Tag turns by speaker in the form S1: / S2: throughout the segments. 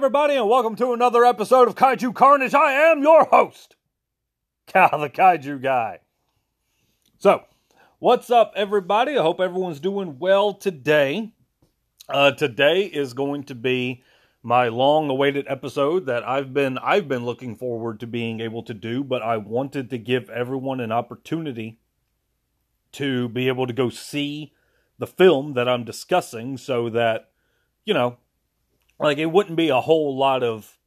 S1: Everybody, and welcome to another episode of Kaiju Carnage. I am your host, Kal the Kaiju Guy. So, what's up, everybody? I hope everyone's doing well today. Uh, today is going to be my long-awaited episode that I've been I've been looking forward to being able to do, but I wanted to give everyone an opportunity to be able to go see the film that I'm discussing, so that you know like it wouldn't be a whole lot of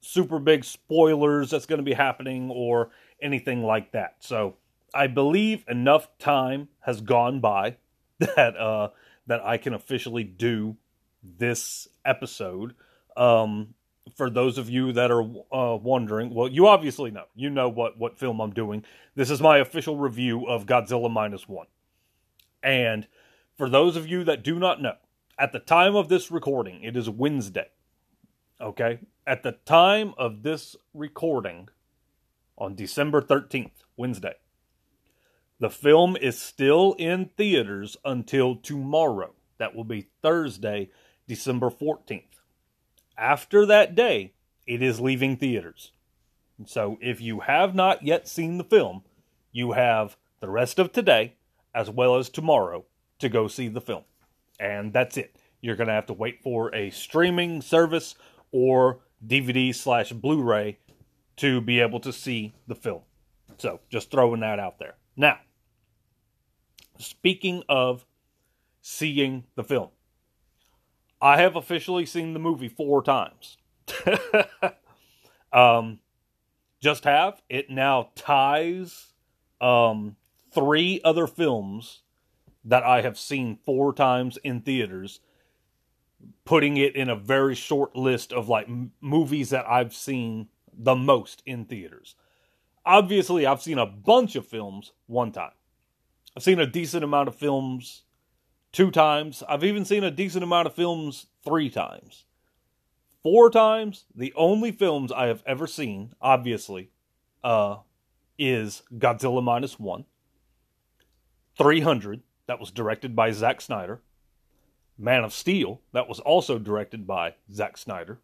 S1: super big spoilers that's going to be happening or anything like that. So I believe enough time has gone by that uh, that I can officially do this episode. Um, for those of you that are uh, wondering, well, you obviously know. You know what what film I'm doing. This is my official review of Godzilla minus one. And for those of you that do not know, at the time of this recording, it is Wednesday. Okay? At the time of this recording, on December 13th, Wednesday, the film is still in theaters until tomorrow. That will be Thursday, December 14th. After that day, it is leaving theaters. So if you have not yet seen the film, you have the rest of today as well as tomorrow to go see the film and that's it. You're going to have to wait for a streaming service or DVD slash Blu ray to be able to see the film. So, just throwing that out there. Now, speaking of seeing the film, I have officially seen the movie four times. um, just have. It now ties um, three other films that I have seen four times in theaters, putting it in a very short list of like m- movies that I've seen the most in theaters. Obviously, I've seen a bunch of films one time. I've seen a decent amount of films two times. I've even seen a decent amount of films three times. Four times, the only films I have ever seen, obviously, uh, is Godzilla Minus One, 300, that was directed by Zack Snyder. Man of Steel, that was also directed by Zack Snyder.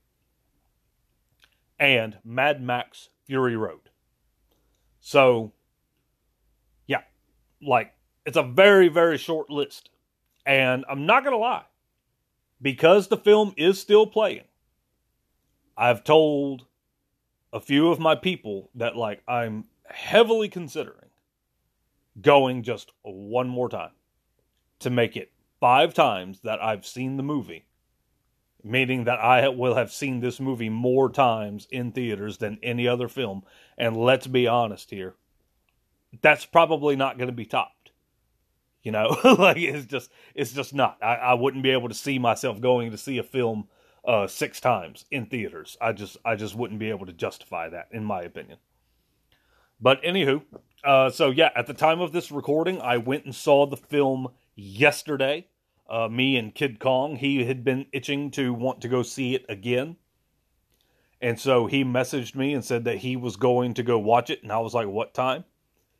S1: And Mad Max Fury Road. So, yeah, like, it's a very, very short list. And I'm not going to lie, because the film is still playing, I've told a few of my people that, like, I'm heavily considering going just one more time to make it five times that I've seen the movie, meaning that I will have seen this movie more times in theaters than any other film. And let's be honest here, that's probably not going to be topped. You know, like it's just it's just not. I, I wouldn't be able to see myself going to see a film uh, six times in theaters. I just I just wouldn't be able to justify that, in my opinion. But anywho, uh, so yeah, at the time of this recording, I went and saw the film yesterday. Uh, me and Kid Kong, he had been itching to want to go see it again. And so he messaged me and said that he was going to go watch it. And I was like, What time?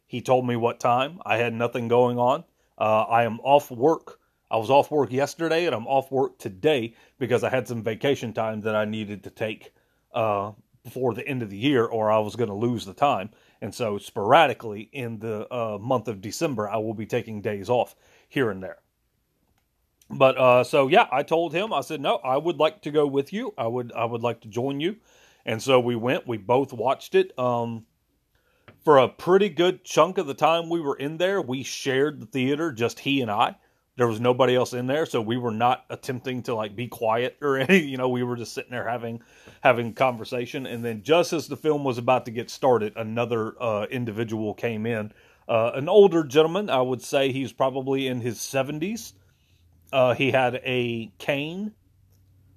S1: He told me what time. I had nothing going on. Uh, I am off work. I was off work yesterday and I'm off work today because I had some vacation time that I needed to take uh, before the end of the year or I was going to lose the time. And so sporadically in the uh, month of December, I will be taking days off here and there. But uh, so yeah, I told him I said no, I would like to go with you. I would I would like to join you, and so we went. We both watched it. Um, for a pretty good chunk of the time we were in there, we shared the theater, just he and I. There was nobody else in there, so we were not attempting to like be quiet or any. You know, we were just sitting there having having conversation. And then just as the film was about to get started, another uh, individual came in uh, an older gentleman, I would say he's probably in his 70s. Uh, he had a cane,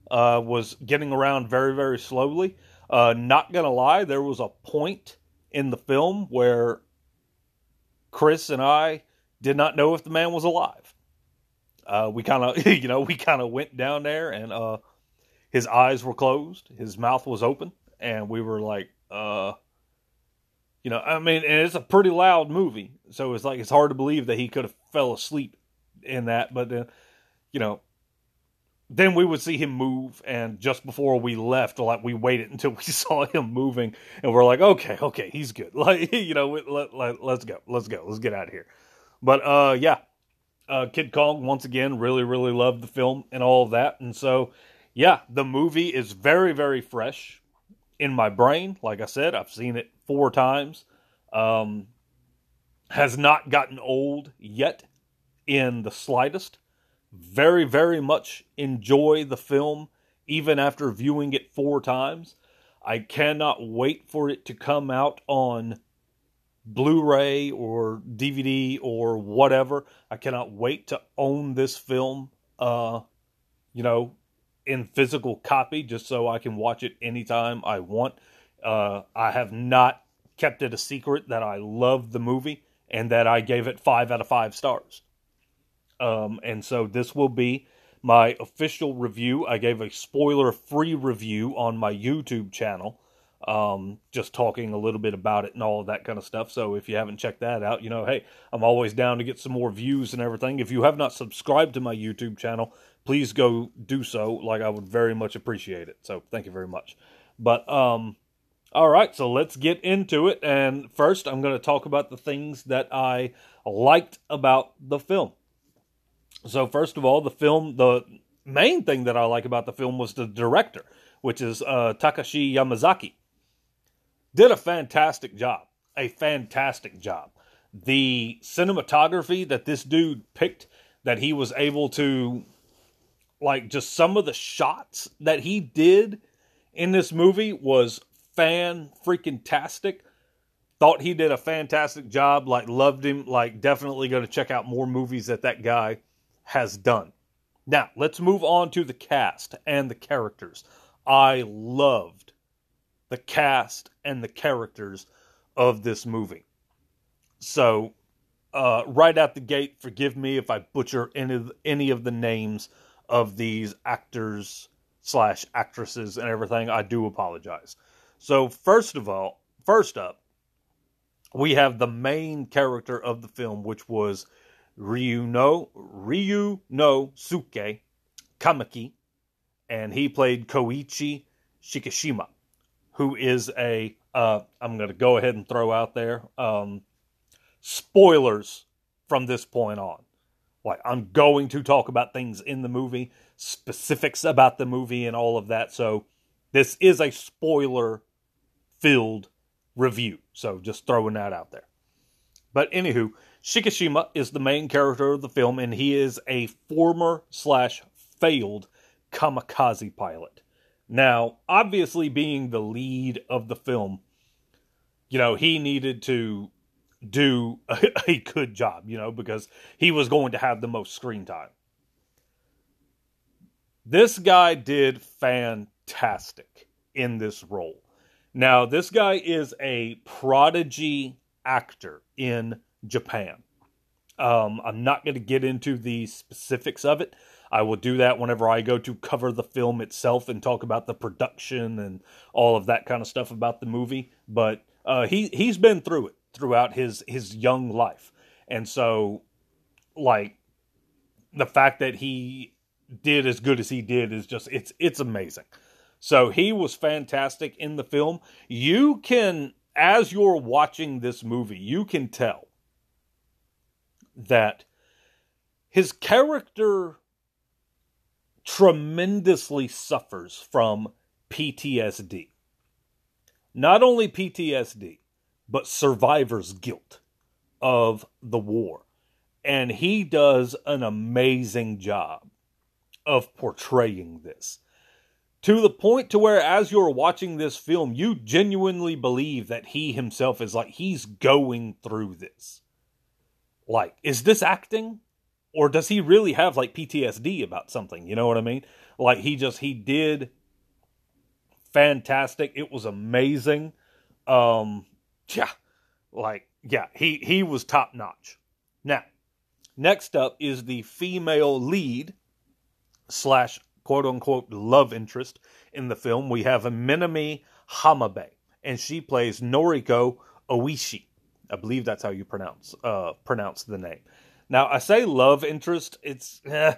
S1: uh, was getting around very, very slowly. Uh, not gonna lie, there was a point in the film where Chris and I did not know if the man was alive. Uh, we kind of, you know, we kind of went down there and uh, his eyes were closed, his mouth was open, and we were like, uh, you know, I mean, and it's a pretty loud movie, so it's like it's hard to believe that he could have fell asleep in that. But then, you know, then we would see him move, and just before we left, like we waited until we saw him moving, and we're like, okay, okay, he's good. Like you know, let, let, let's go, let's go, let's get out of here. But uh, yeah, uh, Kid Kong once again really really loved the film and all of that, and so yeah, the movie is very very fresh in my brain. Like I said, I've seen it four times. Um, has not gotten old yet in the slightest. Very, very much enjoy the film even after viewing it four times. I cannot wait for it to come out on Blu ray or DVD or whatever. I cannot wait to own this film, uh, you know, in physical copy just so I can watch it anytime I want. Uh, I have not kept it a secret that I love the movie and that I gave it five out of five stars. Um, and so this will be my official review. I gave a spoiler free review on my YouTube channel, um, just talking a little bit about it and all of that kind of stuff. So if you haven't checked that out, you know, hey, I'm always down to get some more views and everything. If you have not subscribed to my YouTube channel, please go do so. Like I would very much appreciate it. So thank you very much. But um, all right, so let's get into it. And first, I'm going to talk about the things that I liked about the film. So, first of all, the film, the main thing that I like about the film was the director, which is uh, Takashi Yamazaki. Did a fantastic job. A fantastic job. The cinematography that this dude picked, that he was able to, like, just some of the shots that he did in this movie was fan freaking tastic. Thought he did a fantastic job. Like loved him. Like definitely going to check out more movies that that guy has done. Now let's move on to the cast and the characters. I loved the cast and the characters of this movie. So, uh, right out the gate, forgive me if I butcher any of, any of the names of these actors slash actresses and everything. I do apologize. So, first of all, first up, we have the main character of the film, which was Ryu no Ryu no Suke Kamiki, and he played Koichi Shikishima, who is a uh, I'm going to go ahead and throw out there um, spoilers from this point on. Like I'm going to talk about things in the movie, specifics about the movie, and all of that. So this is a spoiler filled review. So just throwing that out there. But anywho, Shikishima is the main character of the film, and he is a former slash failed kamikaze pilot. Now, obviously, being the lead of the film, you know, he needed to do a, a good job, you know, because he was going to have the most screen time. This guy did fantastic in this role. Now, this guy is a prodigy actor in Japan. Um, I'm not going to get into the specifics of it. I will do that whenever I go to cover the film itself and talk about the production and all of that kind of stuff about the movie. But uh, he he's been through it throughout his his young life, and so like the fact that he did as good as he did is just it's it's amazing. So he was fantastic in the film. You can, as you're watching this movie, you can tell that his character tremendously suffers from PTSD. Not only PTSD, but survivor's guilt of the war. And he does an amazing job of portraying this to the point to where as you're watching this film you genuinely believe that he himself is like he's going through this. Like is this acting? Or does he really have like PTSD about something? You know what i mean? Like he just he did fantastic. It was amazing. Um yeah like yeah he he was top notch now next up is the female lead slash quote unquote love interest in the film. We have Minami Hamabe, and she plays Noriko Oishi. I believe that's how you pronounce uh, pronounce the name. Now I say love interest. It's eh,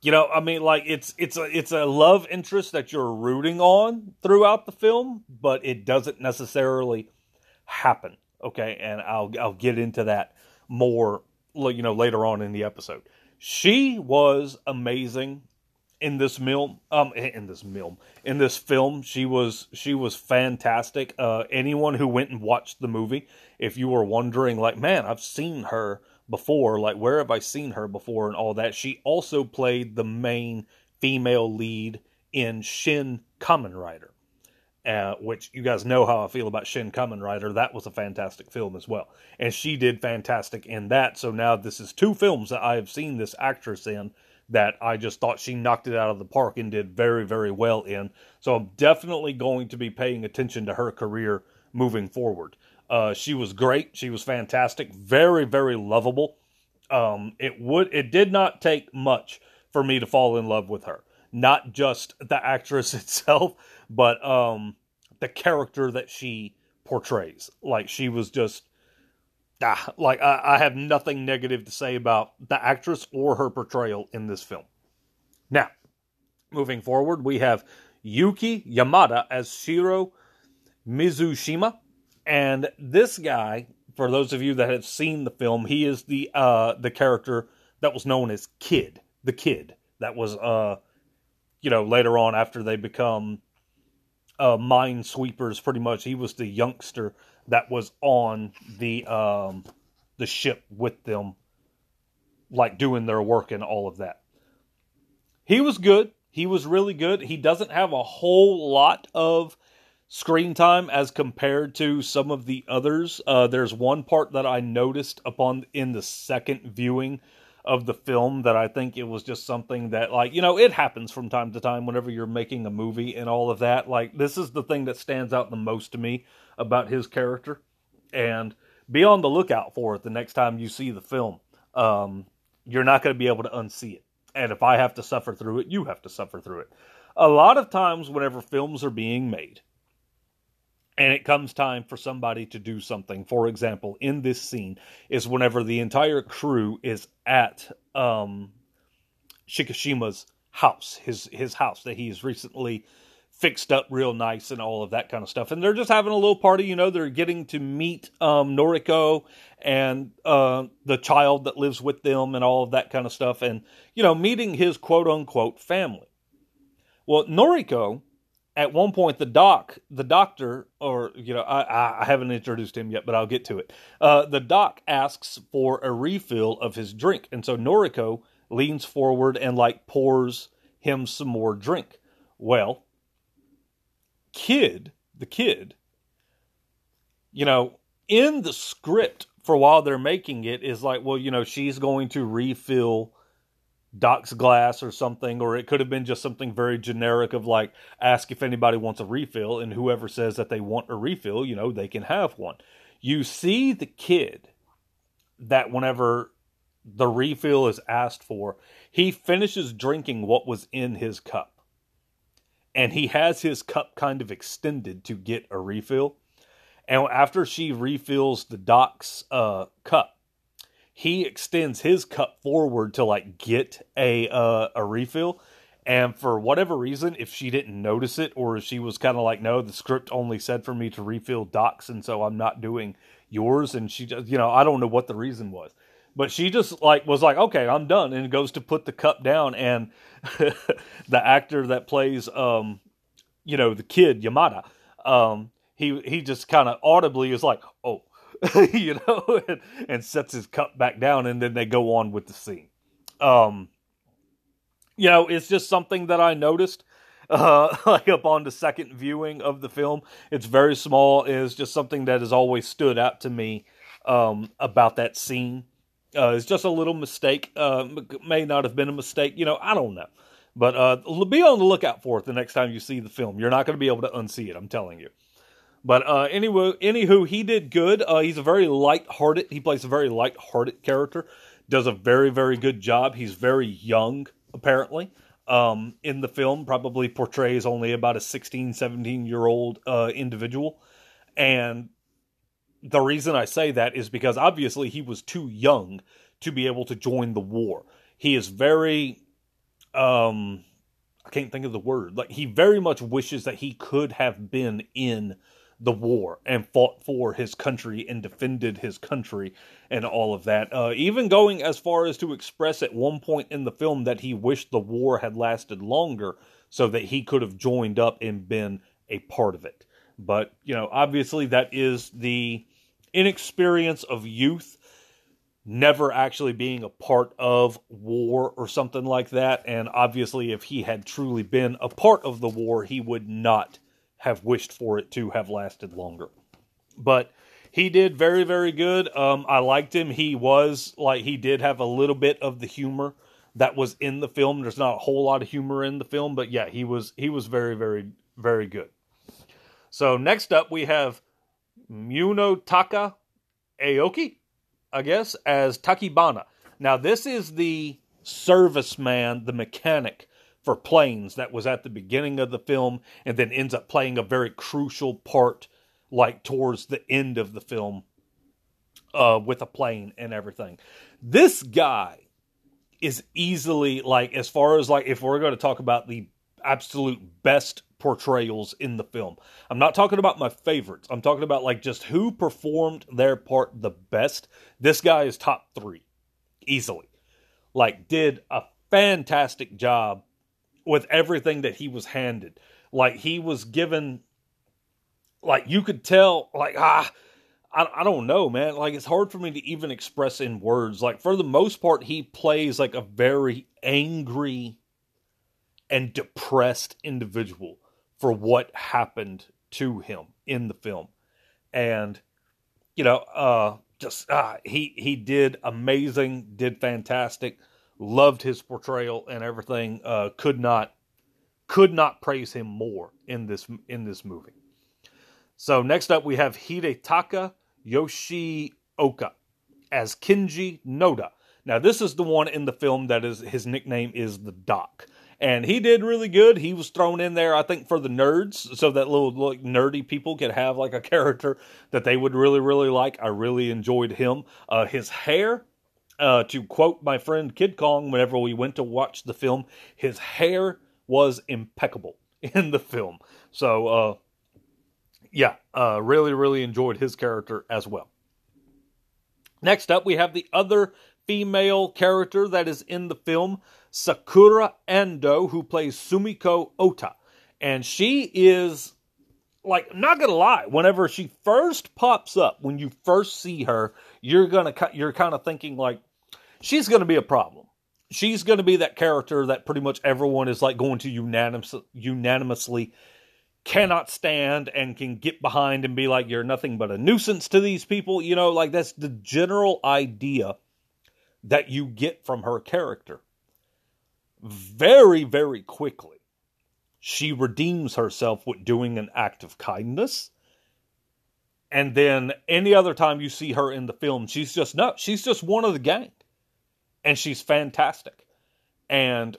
S1: you know, I mean, like it's it's a it's a love interest that you're rooting on throughout the film, but it doesn't necessarily happen. Okay, and I'll I'll get into that more, you know, later on in the episode. She was amazing in this film. Um, in this film, in this film, she was she was fantastic. Uh, anyone who went and watched the movie, if you were wondering, like, man, I've seen her before, like, where have I seen her before, and all that. She also played the main female lead in Shin Kamen Rider uh, which you guys know how I feel about Shin Kamen Rider. That was a fantastic film as well. And she did fantastic in that. So now this is two films that I have seen this actress in that I just thought she knocked it out of the park and did very, very well in. So I'm definitely going to be paying attention to her career moving forward. Uh, she was great. She was fantastic. Very, very lovable. Um, it would, it did not take much for me to fall in love with her. Not just the actress itself, but um, the character that she portrays. Like she was just ah, like I, I have nothing negative to say about the actress or her portrayal in this film. Now, moving forward, we have Yuki Yamada as Shiro Mizushima, and this guy, for those of you that have seen the film, he is the uh the character that was known as Kid, the Kid. That was uh you know later on after they become uh, minesweepers. Pretty much, he was the youngster that was on the um, the ship with them, like doing their work and all of that. He was good. He was really good. He doesn't have a whole lot of screen time as compared to some of the others. Uh, there's one part that I noticed upon in the second viewing of the film that I think it was just something that like you know it happens from time to time whenever you're making a movie and all of that. Like this is the thing that stands out the most to me about his character. And be on the lookout for it the next time you see the film. Um, you're not going to be able to unsee it. And if I have to suffer through it you have to suffer through it. A lot of times whenever films are being made and it comes time for somebody to do something. For example, in this scene is whenever the entire crew is at um, Shikishima's house, his his house that he's recently fixed up real nice and all of that kind of stuff. And they're just having a little party, you know, they're getting to meet um, Noriko and uh, the child that lives with them and all of that kind of stuff and you know, meeting his quote unquote family. Well, Noriko at one point the doc the doctor or you know i i haven't introduced him yet but i'll get to it. Uh, the doc asks for a refill of his drink. And so noriko leans forward and like pours him some more drink. Well kid the kid you know in the script for while they're making it is like well you know she's going to refill Doc's glass or something, or it could have been just something very generic of like, ask if anybody wants a refill, and whoever says that they want a refill, you know, they can have one. You see the kid that whenever the refill is asked for, he finishes drinking what was in his cup. And he has his cup kind of extended to get a refill. And after she refills the Doc's uh, cup, he extends his cup forward to like get a uh, a refill. And for whatever reason if she didn't notice it or if she was kind of like no the script only said for me to refill Doc's and so i'm not doing yours and she just you know i don't know what the reason was. But she just like was like okay i'm done and goes to put the cup down and the actor that plays um you know the kid yamada um he he just kind of audibly is like oh you know, and, and, sets his cup back down, and then they go on with the scene. Um, you know, it's just something that I noticed. Uh, like upon the second viewing of the film, it's very small. It's just something that has always stood out to me um, about that scene. Uh, it's just a little mistake. Uh, may not have been a mistake. You know, I don't know. But uh, be on the lookout for it the next time you see the film. You're not going to be able to unsee it. I'm telling you. But uh, anyway, anywho, he did good. Uh, he's a very light-hearted. He plays a very light-hearted character. Does a very, very good job. He's very young, apparently. Um, in the film, probably portrays only about a 16, 17 year old uh, individual. And the reason I say that is because obviously he was too young to be able to join the war. He is very um I can't think of the word. Like he very much wishes that he could have been in the war and fought for his country and defended his country and all of that. Uh, even going as far as to express at one point in the film that he wished the war had lasted longer so that he could have joined up and been a part of it. But, you know, obviously that is the inexperience of youth never actually being a part of war or something like that. And obviously, if he had truly been a part of the war, he would not have wished for it to have lasted longer. But he did very, very good. Um, I liked him. He was like, he did have a little bit of the humor that was in the film. There's not a whole lot of humor in the film, but yeah, he was, he was very, very, very good. So next up, we have Munetaka Aoki, I guess, as Tachibana. Now, this is the serviceman, the mechanic for planes that was at the beginning of the film and then ends up playing a very crucial part like towards the end of the film uh, with a plane and everything. This guy is easily like as far as like if we're going to talk about the absolute best portrayals in the film. I'm not talking about my favorites. I'm talking about like just who performed their part the best. This guy is top 3 easily. Like did a fantastic job with everything that he was handed. Like he was given like you could tell like ah I, I don't know, man. Like it's hard for me to even express in words. Like for the most part, he plays like a very angry and depressed individual for what happened to him in the film. And you know, uh just uh he he did amazing, did fantastic, loved his portrayal and everything. Uh could not could not praise him more in this in this movie. So next up we have Hidetaka Yoshioka as Kenji Noda. Now this is the one in the film that is his nickname is the Doc and he did really good. He was thrown in there, I think, for the nerds, so that little like, nerdy people could have like a character that they would really, really like. I really enjoyed him. Uh, his hair, uh, to quote my friend Kid Kong, whenever we went to watch the film, his hair was impeccable in the film. So, uh, yeah, uh, really, really enjoyed his character as well. Next up, we have the other female character that is in the film, Sakura Ando, who plays Sumiko Ota. And she is, like, not gonna lie, whenever she first pops up, when you first see her, you're gonna, you're kind of thinking, like, she's gonna be a problem. She's gonna be that character that pretty much everyone is, like, going to unanimous, unanimously cannot stand and can get behind and be like, you're nothing but a nuisance to these people. You know, like, that's the general idea that you get from her character. Very, very quickly, she redeems herself with doing an act of kindness. And then any other time you see her in the film, she's just no, she's just one of the gang. And she's fantastic. And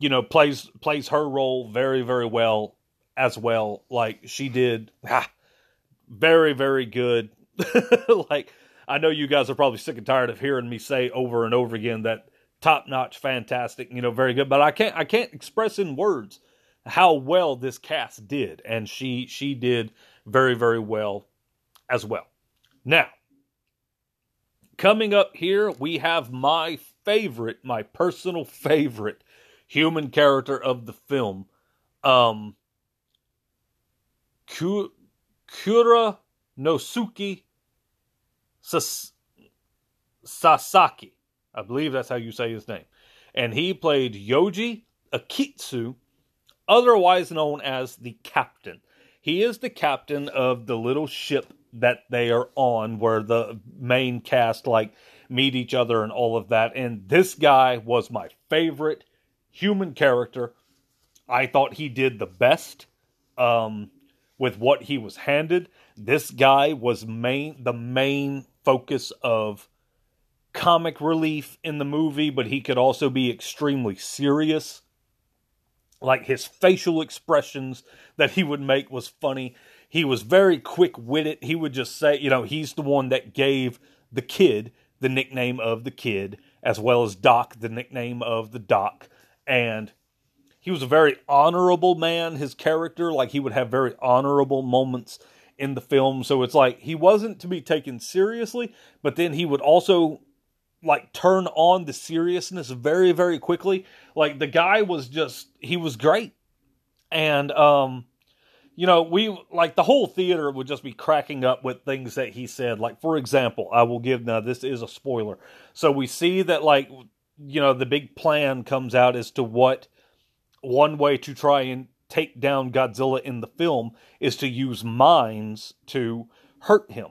S1: you know, plays plays her role very, very well as well. Like she did ah, very, very good. like I know you guys are probably sick and tired of hearing me say over and over again that top notch, fantastic, you know, very good. But I can't I can't express in words how well this cast did, and she she did very very well as well. Now, coming up here, we have my favorite, my personal favorite human character of the film, um, Kura Nosuke Sas- Sasaki. I believe that's how you say his name. And he played Yoji Akitsu, otherwise known as the captain. He is the captain of the little ship that they are on, where the main cast like meet each other and all of that. And this guy was my favorite human character. I thought he did the best um, with what he was handed. This guy was main the main focus of comic relief in the movie, but he could also be extremely serious. Like his facial expressions that he would make was funny. He was very quick witted. He would just say, you know, he's the one that gave the kid the nickname of the kid, as well as Doc the nickname of the Doc. And he was a very honorable man, his character. Like, he would have very honorable moments in the film. So it's like he wasn't to be taken seriously, but then he would also like turn on the seriousness very, very quickly. Like, the guy was just, he was great. And, um, you know, we like the whole theater would just be cracking up with things that he said. Like, for example, I will give now this is a spoiler. So we see that, like, you know, the big plan comes out as to what one way to try and take down Godzilla in the film is to use mines to hurt him.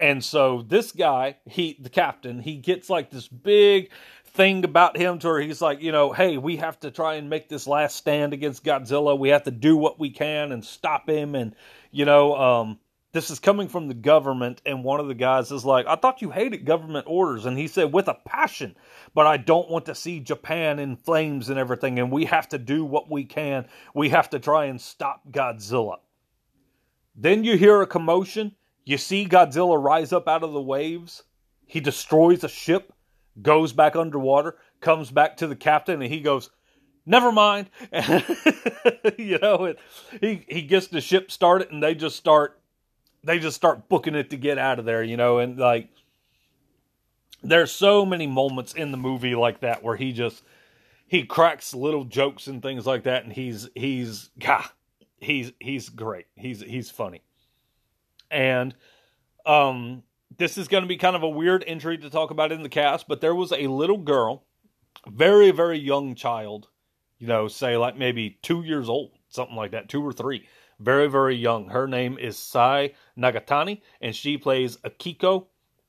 S1: And so this guy, he the captain, he gets like this big thing about him to where he's like, you know, hey, we have to try and make this last stand against Godzilla. We have to do what we can and stop him. And, you know, um, this is coming from the government. And one of the guys is like, I thought you hated government orders. And he said, with a passion, but I don't want to see Japan in flames and everything. And we have to do what we can. We have to try and stop Godzilla. Then you hear a commotion. You see Godzilla rise up out of the waves. He destroys a ship goes back underwater, comes back to the captain, and he goes, "Never mind." you know, it, he he gets the ship started, and they just start they just start booking it to get out of there. You know, and like there's so many moments in the movie like that where he just he cracks little jokes and things like that, and he's he's God, he's he's great. He's he's funny, and um this is going to be kind of a weird entry to talk about in the cast, but there was a little girl, very, very young child, you know, say like maybe two years old, something like that, two or three. Very, very young. Her name is Sae Nagatani, and she plays Akiko,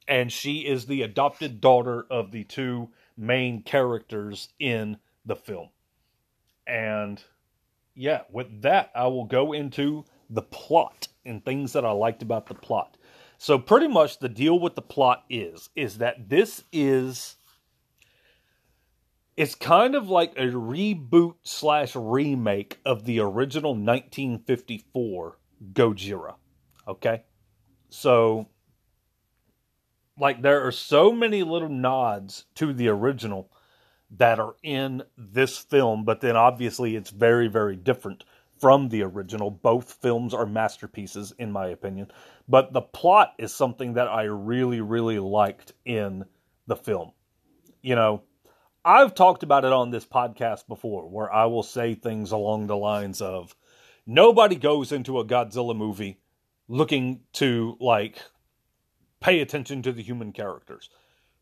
S1: and she is the adopted daughter of the two main characters in the film. And yeah, with that, I will go into the plot and things that I liked about the plot. So pretty much the deal with the plot is is that this is it's kind of like a reboot slash remake of the original 1954 Gojira. Okay? So like there are so many little nods to the original that are in this film, but then obviously it's very, very different from the original. Both films are masterpieces, in my opinion. But the plot is something that I really, really liked in the film. You know, I've talked about it on this podcast before, where I will say things along the lines of nobody goes into a Godzilla movie looking to, like, pay attention to the human characters.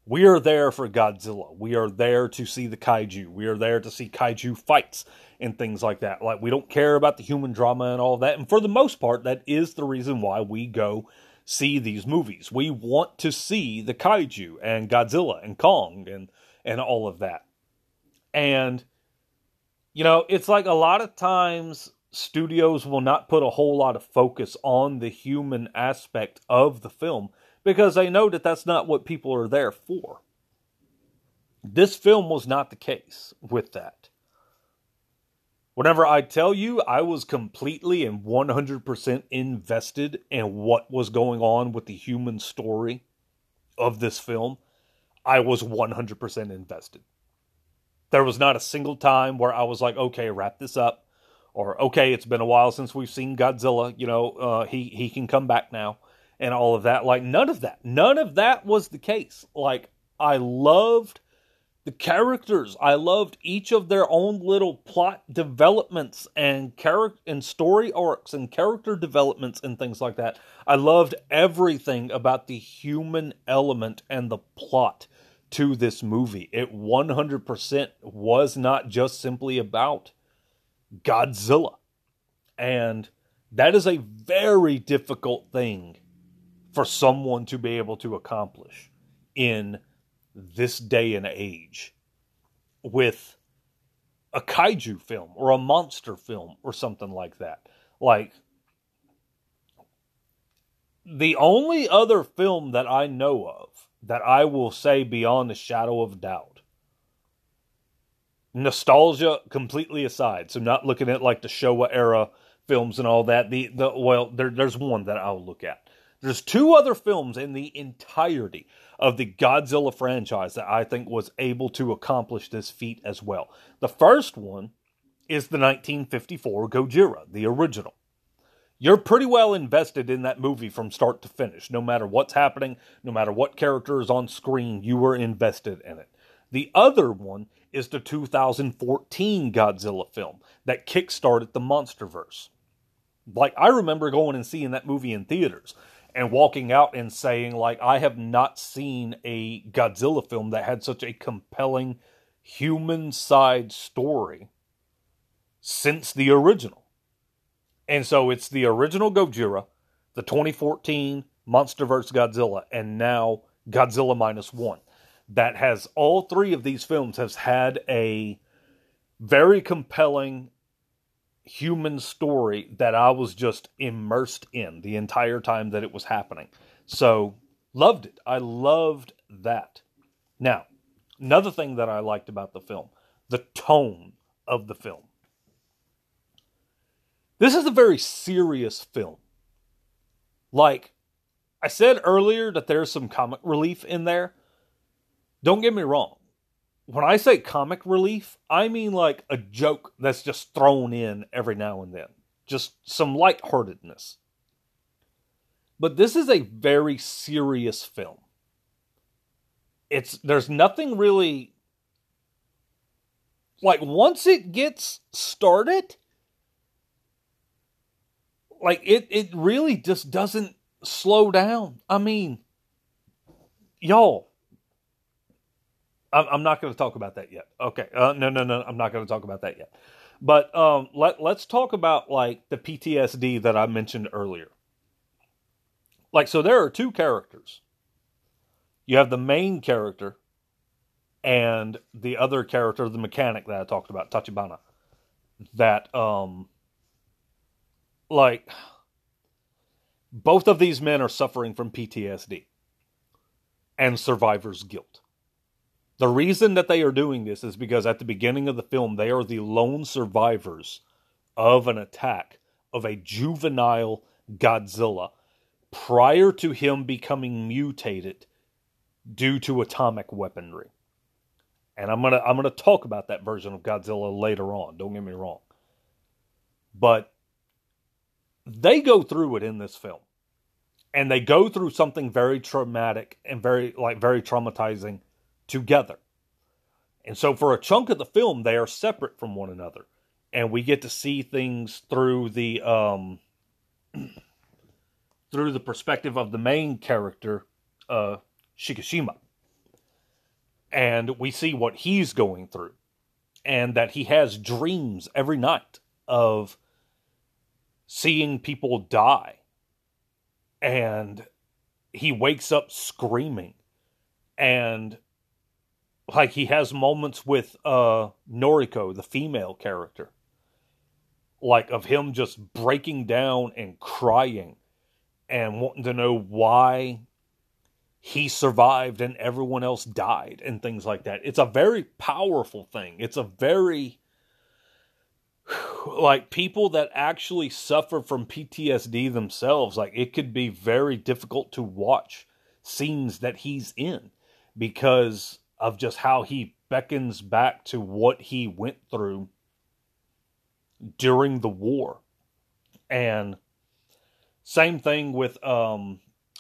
S1: We are there for Godzilla. We are there to see the kaiju. We are there to see kaiju fights and things like that. Like, we don't care about the human drama and all that. And for the most part, that is the reason why we go see these movies. We want to see the kaiju and Godzilla and Kong and, and all of that. And, you know, it's like a lot of times studios will not put a whole lot of focus on the human aspect of the film because they know that that's not what people are there for. This film was not the case with that. Whenever I tell you I was completely and 100% invested in what was going on with the human story of this film, I was 100% invested. There was not a single time where I was like, okay, wrap this up. Or, okay, it's been a while since we've seen Godzilla. You know, uh, he, he can come back now and all of that. Like none of that. None of that was the case. Like I loved the characters. I loved each of their own little plot developments and character and story arcs and character developments and things like that. I loved everything about the human element and the plot to this movie. It 100% was not just simply about Godzilla. And that is a very difficult thing for someone to be able to accomplish in this day and age with a kaiju film or a monster film or something like that. Like, the only other film that I know of that I will say beyond a shadow of doubt, nostalgia completely aside, so not looking at like the Showa era films and all that. The the well, there, there's one that I'll look at There's two other films in the entirety of the Godzilla franchise that I think was able to accomplish this feat as well. The first one is the 1954 Gojira, the original. You're pretty well invested in that movie from start to finish. No matter what's happening, no matter what character is on screen, you were invested in it. The other one is the 2014 Godzilla film that kickstarted the MonsterVerse. Like, I remember going and seeing that movie in theaters and walking out and saying, like, I have not seen a Godzilla film that had such a compelling human side story since the original. And so it's the original Gojira, the 2014 MonsterVerse Godzilla, and now Godzilla Minus One. That has all three of these films has had a very compelling human story that I was just immersed in the entire time that it was happening. So loved it. I loved that. Now, another thing that I liked about the film, the tone of the film. This is a very serious film. Like I said earlier that there's some comic relief in there. Don't get me wrong. When I say comic relief, I mean like a joke that's just thrown in every now and then. Just some lightheartedness. But this is a very serious film. It's there's nothing really like once it gets started, like it it really just doesn't slow down. I mean, y'all, I'm, not going to talk about that yet. Okay, uh, no, no, no, I'm not going to talk about that yet. But um, let let's talk about like the PTSD that I mentioned earlier. Like, so there are two characters. You have the main character, and the other character, the mechanic that I talked about, Tachibana. That um like both of these men are suffering from PTSD and survivor's guilt. The reason that they are doing this is because at the beginning of the film, they are the lone survivors of an attack of a juvenile Godzilla prior to him becoming mutated due to atomic weaponry. And I'm gonna I'm gonna talk about that version of Godzilla later on. Don't get me wrong. But they go through it in this film and they go through something very traumatic and very like very traumatizing together and so for a chunk of the film they are separate from one another and we get to see things through the um through the perspective of the main character uh shikishima and we see what he's going through and that he has dreams every night of seeing people die. And he wakes up screaming. And like he has moments with uh Noriko, the female character. Like of him just breaking down and crying and wanting to know why he survived and everyone else died and things like that. It's a very powerful thing. It's a very like people that actually suffer from PTSD themselves, like it could be very difficult to watch scenes that he's in because of just how he beckons back to what he went through during the war. And same thing with um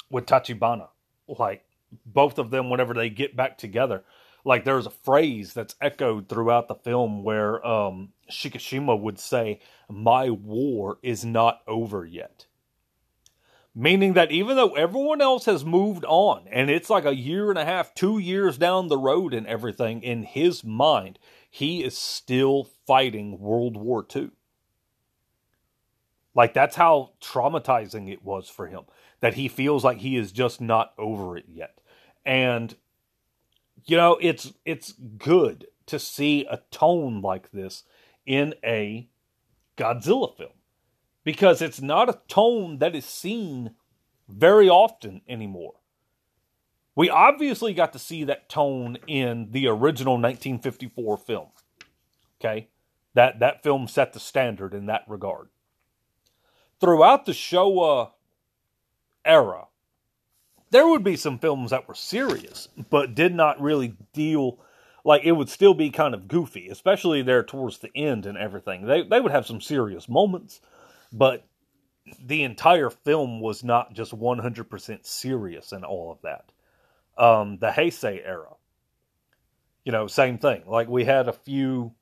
S1: with Tachibana. Like both of them whenever they get back together, like there's a phrase that's echoed throughout the film where um, Shikishima would say, "My war is not over yet." Meaning that even though everyone else has moved on and it's like a year and a half, two years down the road and everything, in his mind, he is still fighting World War II. Like that's how traumatizing it was for him that he feels like he is just not over it yet. And you know, it's it's good to see a tone like this in a Godzilla film because it's not a tone that is seen very often anymore. We obviously got to see that tone in the original 1954 film. Okay? That that film set the standard in that regard. Throughout the Showa era, there would be some films that were serious, but did not really deal like it would still be kind of goofy, especially there towards the end and everything. They they would have some serious moments, but the entire film was not just 100% serious and all of that. Um, the Heisei era, you know, same thing. Like we had a few,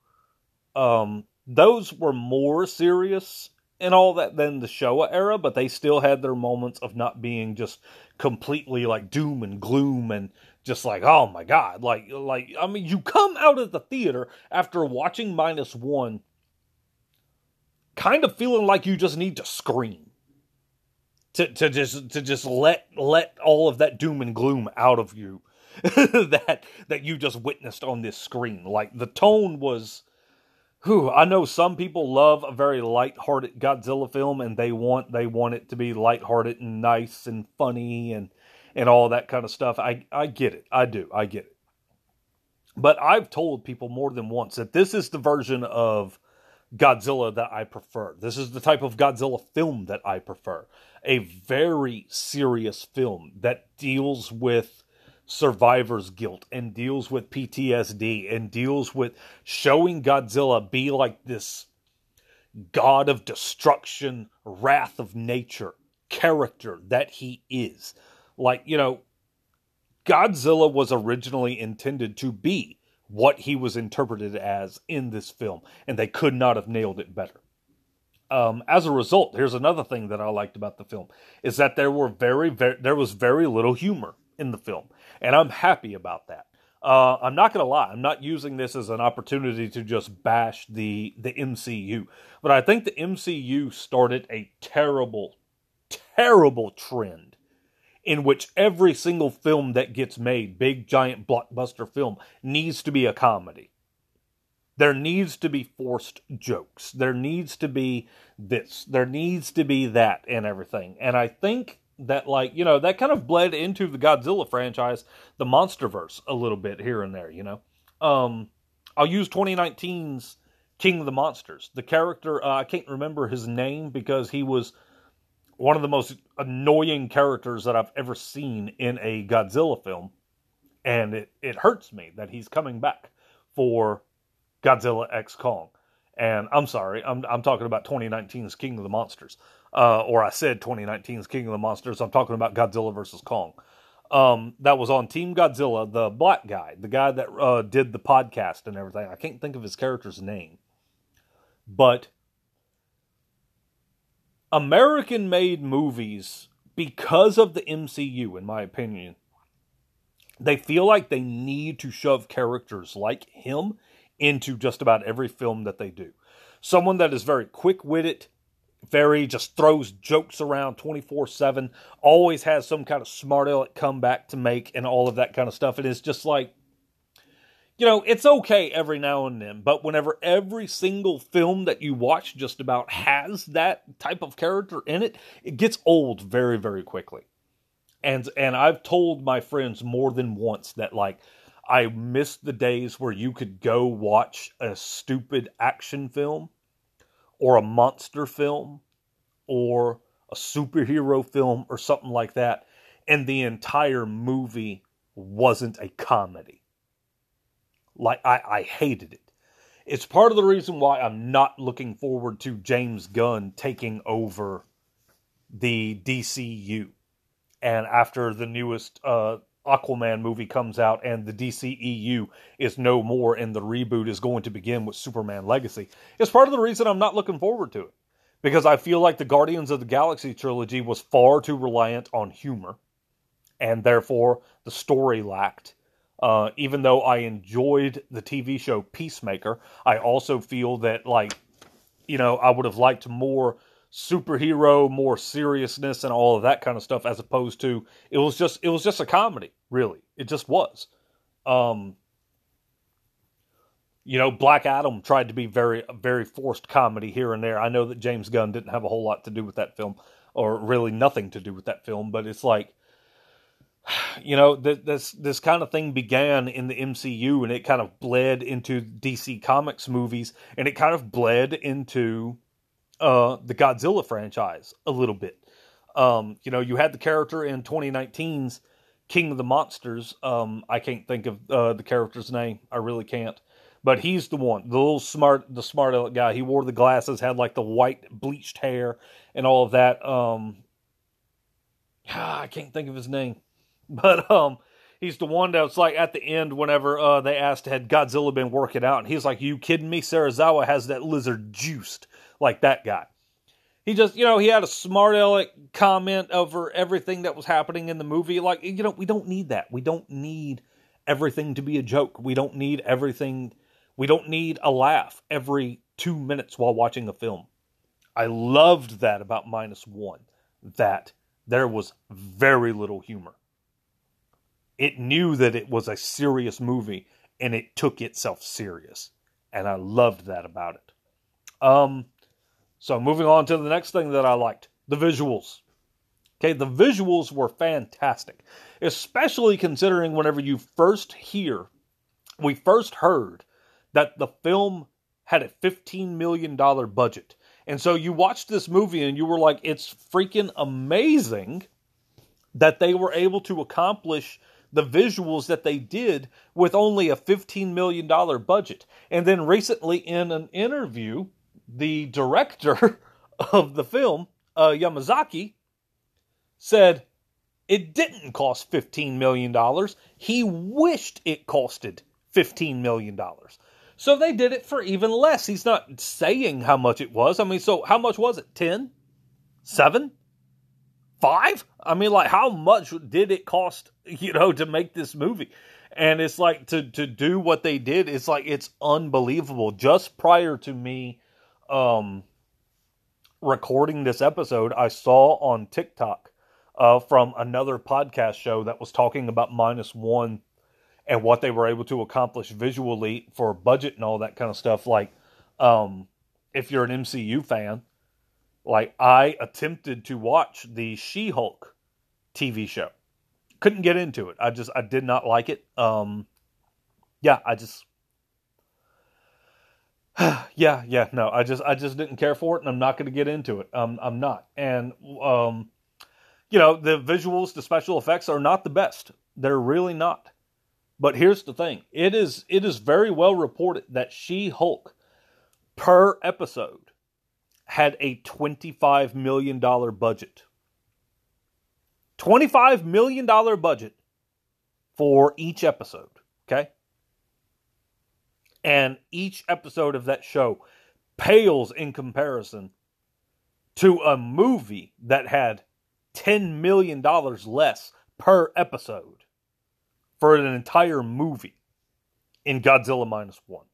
S1: um, those were more serious and all that than the Showa era, but they still had their moments of not being just completely like doom and gloom and just like oh my god, like like I mean you come out of the theater after watching minus one, kind of feeling like you just need to scream. To, to just to just let let all of that doom and gloom out of you that that you just witnessed on this screen. Like the tone was whew, I know some people love a very light-hearted Godzilla film and they want they want it to be light-hearted and nice and funny and and all that kind of stuff. I I get it. I do. I get it. But I've told people more than once that this is the version of Godzilla that I prefer. This is the type of Godzilla film that I prefer. A very serious film that deals with survivor's guilt and deals with PTSD and deals with showing Godzilla be like this god of destruction, wrath of nature character that he is. Like, you know, Godzilla was originally intended to be what he was interpreted as in this film, and they could not have nailed it better. Um, as a result, here's another thing that I liked about the film is that there were very, very there was very little humor in the film and I'm happy about that. Uh, I'm not to lie. I'm not using this as an opportunity to just bash the the MCU, but I think the MCU started a terrible, terrible trend in which every single film that gets made, big giant blockbuster film, needs to be a comedy. There needs to be forced jokes. There needs to be this. There needs to be that and everything. And I think that like you know that kind of bled into the Godzilla franchise, the MonsterVerse a little bit here and there. You know, um, I'll use 2019's King of the Monsters. The character uh, I can't remember his name because he was one of the most annoying characters that I've ever seen in a Godzilla film, and it it hurts me that he's coming back for Godzilla X Kong. And I'm sorry, I'm I'm talking about 2019's King of the Monsters uh, or I said 2019's King of the Monsters. I'm talking about Godzilla versus Kong. Um, that was on Team Godzilla, the black guy, the guy that uh, did the podcast and everything. I can't think of his character's name, but American made movies because of the MCU, in my opinion, they feel like they need to shove characters like him into just about every film that they do. Someone that is very quick witted, very just throws jokes around 24 7 always has some kind of smart aleck comeback to make and all of that kind of stuff and it's just like you know it's okay every now and then but whenever every single film that you watch just about has that type of character in it it gets old very very quickly and and i've told my friends more than once that like i miss the days where you could go watch a stupid action film or a monster film or a superhero film or something like that, and the entire movie wasn't a comedy. Like, I, I hated it. It's part of the reason why I'm not looking forward to James Gunn taking over the DCU. And after the newest uh, Aquaman movie comes out and the DCEU is no more and the reboot is going to begin with Superman Legacy. It's part of the reason I'm not looking forward to it. Because I feel like the Guardians of the Galaxy trilogy was far too reliant on humor, and therefore the story lacked. Uh, even though I enjoyed the TV show Peacemaker, I also feel that, like, you know, I would have liked more superhero, more seriousness and all of that kind of stuff as opposed to it was just it was just a comedy, really. It just was. Um you know, Black Adam tried to be very very forced comedy here and there. I know that James Gunn didn't have a whole lot to do with that film or really nothing to do with that film, but it's like you know, this this kind of thing began in the MCU and it kind of bled into DC Comics movies and it kind of bled into uh, the Godzilla franchise a little bit. Um, you know, you had the character in 2019's King of the Monsters. Um, I can't think of uh, the character's name. I really can't. But he's the one, the little smart, the smart guy. He wore the glasses, had like the white bleached hair and all of that. Um, I can't think of his name, but um, he's the one that's like at the end whenever uh, they asked had Godzilla been working out, and he's like, "You kidding me? Serizawa has that lizard juiced like that guy." He just, you know, he had a smart aleck comment over everything that was happening in the movie. Like, you know, we don't need that. We don't need everything to be a joke. We don't need everything. We don't need a laugh every two minutes while watching a film. I loved that about minus one, that there was very little humor. It knew that it was a serious movie and it took itself serious. And I loved that about it. Um, so moving on to the next thing that I liked the visuals. Okay, the visuals were fantastic, especially considering whenever you first hear, we first heard that the film had a $15 million budget. And so you watched this movie and you were like, it's freaking amazing that they were able to accomplish the visuals that they did with only a $15 million budget. And then recently in an interview, the director of the film, uh, Yamazaki, said it didn't cost $15 million. He wished it costed $15 million. So they did it for even less. He's not saying how much it was. I mean, so how much was it? 10? 7? 5? I mean, like, how much did it cost, you know, to make this movie? And it's like to, to do what they did, it's like, it's unbelievable. Just prior to me um, recording this episode, I saw on TikTok uh, from another podcast show that was talking about minus one and what they were able to accomplish visually for budget and all that kind of stuff. Like, um, if you're an MCU fan, like I attempted to watch the She Hulk TV show, couldn't get into it. I just I did not like it. Um, yeah, I just yeah, yeah, no, I just I just didn't care for it, and I'm not going to get into it. Um, I'm not, and um, you know, the visuals, the special effects are not the best. They're really not. But here's the thing: it is it is very well reported that She Hulk per episode had a twenty five million dollar budget. Twenty five million dollar budget for each episode. Okay, and each episode of that show pales in comparison to a movie that had $10 million less per episode for an entire movie in Godzilla minus one.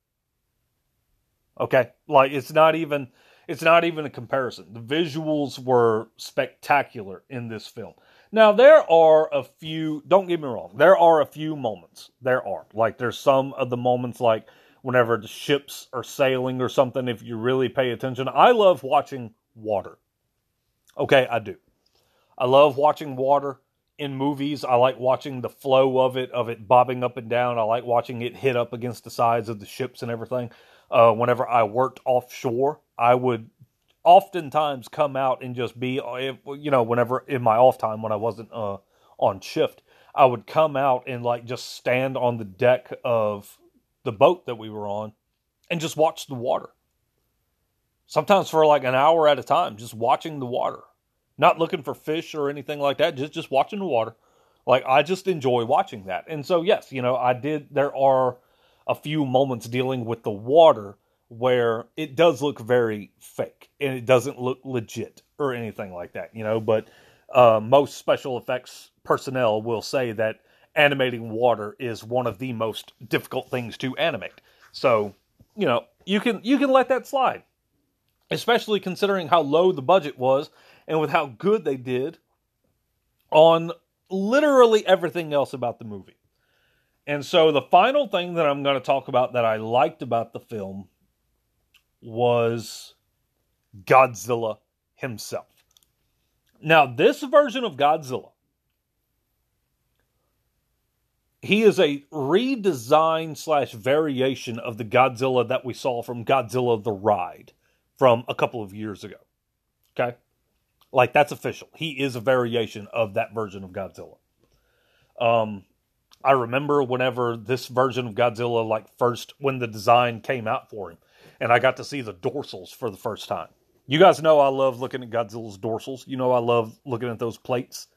S1: Okay? Like it's not even it's not even a comparison. The visuals were spectacular in this film. Now there are a few don't get me wrong, there are a few moments. There are. Like there's some of the moments like whenever the ships are sailing or something, if you really pay attention. I love watching water. Okay, I do. I love watching water in movies. I like watching the flow of it, of it bobbing up and down. I like watching it hit up against the sides of the ships and everything. Uh, whenever I worked offshore, I would oftentimes come out and just be, you know, whenever in my off time when I wasn't uh, on shift, I would come out and like just stand on the deck of the boat that we were on and just watch the water. Sometimes for like an hour at a time, just watching the water. Not looking for fish or anything like that, just just watching the water. Like I just enjoy watching that. And so yes, you know, I did there are a few moments dealing with the water where it does look very fake and it doesn't look legit or anything like that, you know, but uh, most special effects personnel will say that animating water is one of the most difficult things to animate. So, you know, you can you can let that slide. Especially considering how low the budget was and with how good they did on literally everything else about the movie. And so the final thing that I'm going to talk about that I liked about the film was Godzilla himself. Now, this version of Godzilla he is a redesign slash variation of the Godzilla that we saw from Godzilla the Ride from a couple of years ago. Okay. Like that's official. He is a variation of that version of Godzilla. Um, I remember whenever this version of Godzilla, like first when the design came out for him, and I got to see the dorsals for the first time. You guys know I love looking at Godzilla's dorsals. You know I love looking at those plates,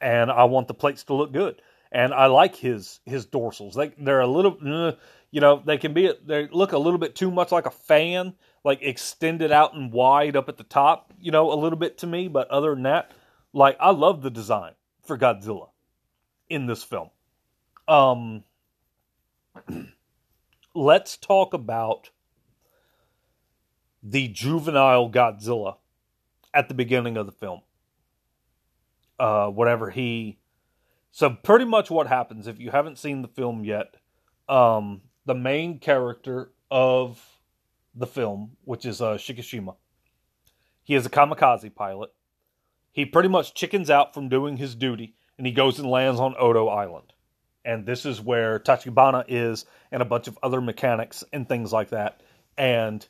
S1: and I want the plates to look good. And I like his his dorsals. They they're a little, uh, you know, they can be they look a little bit too much like a fan, like extended out and wide up at the top. You know, a little bit to me. But other than that, like I love the design for Godzilla in this film. Um, let's talk about the juvenile Godzilla at the beginning of the film. Uh, whatever he. So, pretty much what happens if you haven't seen the film yet, um, the main character of the film, which is uh, Shikishima, he is a kamikaze pilot. He pretty much chickens out from doing his duty and he goes and lands on Odo Island. And this is where Tachibana is and a bunch of other mechanics and things like that. And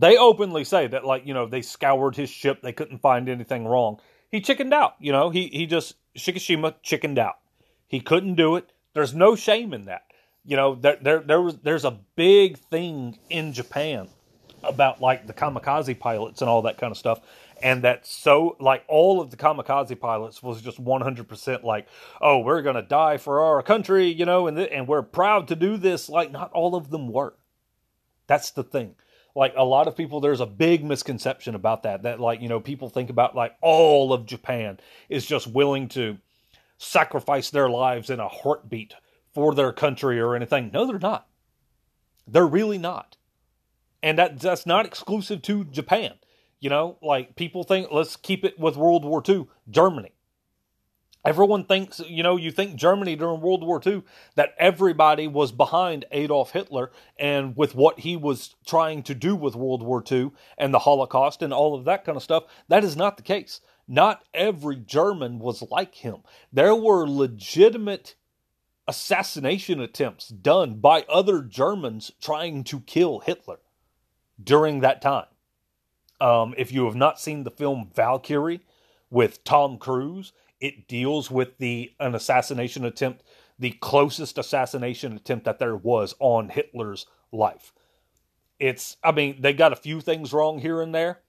S1: they openly say that, like, you know, they scoured his ship, they couldn't find anything wrong. He chickened out, you know, he, he just, Shikishima chickened out. He couldn't do it. There's no shame in that. You know, there, there, there was, there's a big thing in Japan about like the kamikaze pilots and all that kind of stuff and that so like all of the kamikaze pilots was just 100% like oh we're going to die for our country you know and th- and we're proud to do this like not all of them were that's the thing like a lot of people there's a big misconception about that that like you know people think about like all of Japan is just willing to sacrifice their lives in a heartbeat for their country or anything. No they're not. They're really not. And that that's not exclusive to Japan. You know, like people think, let's keep it with World War II, Germany. Everyone thinks, you know, you think Germany during World War II, that everybody was behind Adolf Hitler and with what he was trying to do with World War II and the Holocaust and all of that kind of stuff. That is not the case. Not every German was like him. There were legitimate assassination attempts done by other Germans trying to kill Hitler during that time. Um, if you have not seen the film Valkyrie with Tom Cruise, it deals with the an assassination attempt, the closest assassination attempt that there was on Hitler's life. It's, I mean, they got a few things wrong here and there.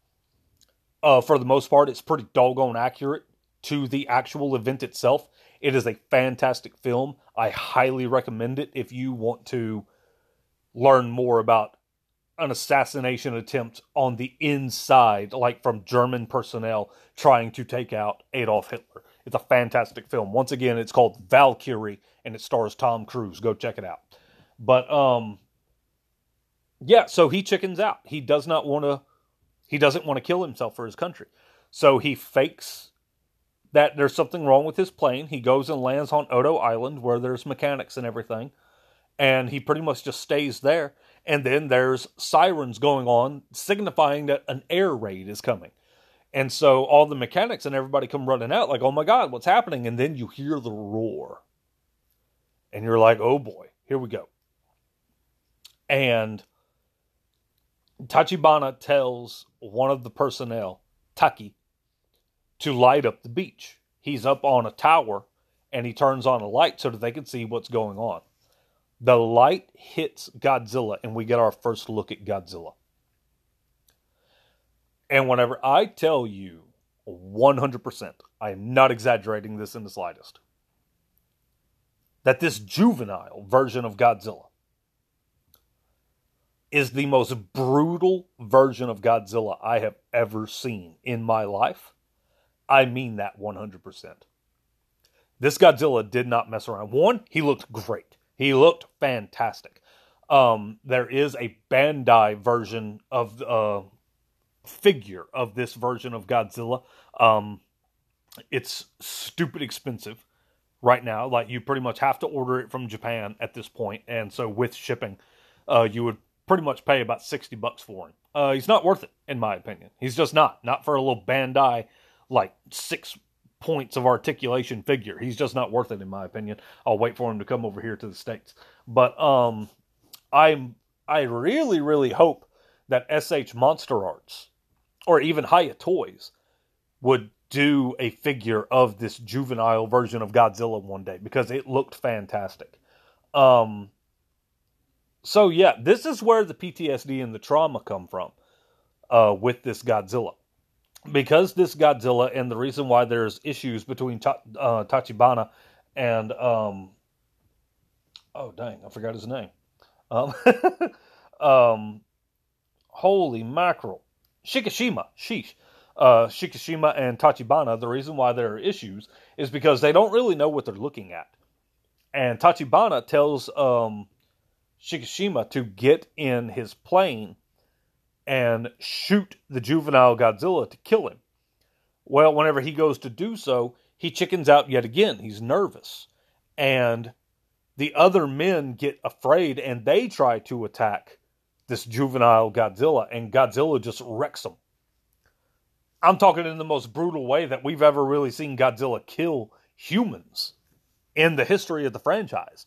S1: Uh, for the most part, it's pretty doggone accurate to the actual event itself. It is a fantastic film. I highly recommend it if you want to learn more about an assassination attempt on the inside, like from German personnel trying to take out Adolf Hitler. It's a fantastic film. Once again, it's called Valkyrie and it stars Tom Cruise. Go check it out. But um yeah, so he chickens out. He does not want to he doesn't want to kill himself for his country. So he fakes that there's something wrong with his plane. He goes and lands on Odo Island where there's mechanics and everything. And he pretty much just stays there and then there's sirens going on signifying that an air raid is coming. And so all the mechanics and everybody come running out, like, oh my God, what's happening? And then you hear the roar. And you're like, oh boy, here we go. And Tachibana tells one of the personnel, Taki, to light up the beach. He's up on a tower and he turns on a light so that they can see what's going on. The light hits Godzilla, and we get our first look at Godzilla. And whenever I tell you 100%, I am not exaggerating this in the slightest, that this juvenile version of Godzilla is the most brutal version of Godzilla I have ever seen in my life. I mean that 100%. This Godzilla did not mess around. One, he looked great. He looked fantastic. Um, there is a Bandai version of uh, figure of this version of Godzilla. Um, it's stupid expensive right now. Like you pretty much have to order it from Japan at this point, and so with shipping, uh, you would pretty much pay about sixty bucks for him. Uh, he's not worth it, in my opinion. He's just not. Not for a little Bandai like six points of articulation figure. He's just not worth it in my opinion. I'll wait for him to come over here to the states. But um I'm I really really hope that SH Monster Arts or even Hiya Toys would do a figure of this juvenile version of Godzilla one day because it looked fantastic. Um, so yeah, this is where the PTSD and the trauma come from uh, with this Godzilla. Because this Godzilla, and the reason why there's issues between Ta- uh, Tachibana and um, oh dang, I forgot his name. Um, um, holy mackerel, Shikishima, sheesh. Uh, Shikishima and Tachibana, the reason why there are issues is because they don't really know what they're looking at. And Tachibana tells um, Shikishima to get in his plane and shoot the juvenile Godzilla to kill him. Well, whenever he goes to do so, he chickens out yet again. He's nervous. And the other men get afraid and they try to attack this juvenile Godzilla, and Godzilla just wrecks them. I'm talking in the most brutal way that we've ever really seen Godzilla kill humans in the history of the franchise.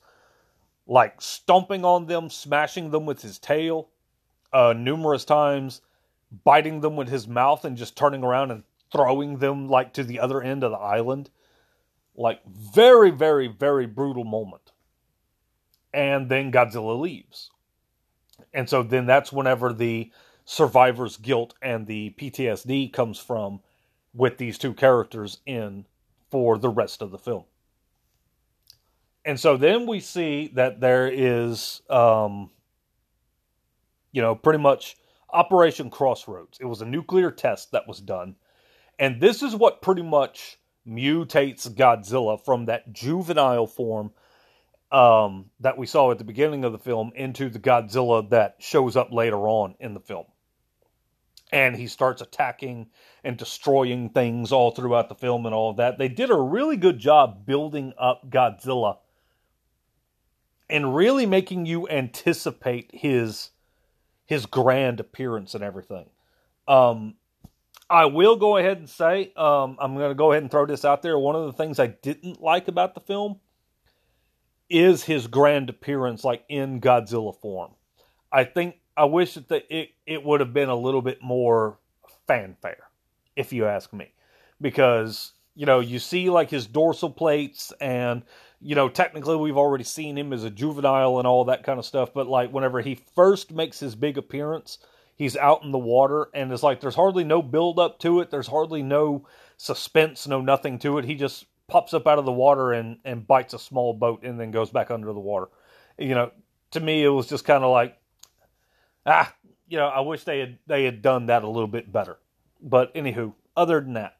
S1: Like stomping on them, smashing them with his tail, uh, numerous times, biting them with his mouth, and just turning around and throwing them like to the other end of the island. Like very, very, very brutal moment. And then Godzilla leaves. And so then that's whenever the survivor's guilt and the PTSD comes from with these two characters in for the rest of the film. And so then we see that there is, um, you know, pretty much Operation Crossroads. It was a nuclear test that was done. And this is what pretty much mutates Godzilla from that juvenile form um, that we saw at the beginning of the film into the Godzilla that shows up later on in the film. And he starts attacking and destroying things all throughout the film and all of that. They did a really good job building up Godzilla and really making you anticipate his his grand appearance and everything. Um, I will go ahead and say um, I'm going to go ahead and throw this out there. One of the things I didn't like about the film is his grand appearance, like in Godzilla form. I think I wish that the, it it would have been a little bit more fanfare, if you ask me, because you know you see like his dorsal plates and you know, technically we've already seen him as a juvenile and all that kind of stuff, but like whenever he first makes his big appearance, he's out in the water and it's like there's hardly no build up to it, there's hardly no suspense, no nothing to it. He just pops up out of the water and and bites a small boat and then goes back under the water. You know, to me it was just kind of like ah, you know, I wish they had they had done that a little bit better. But anywho, other than that,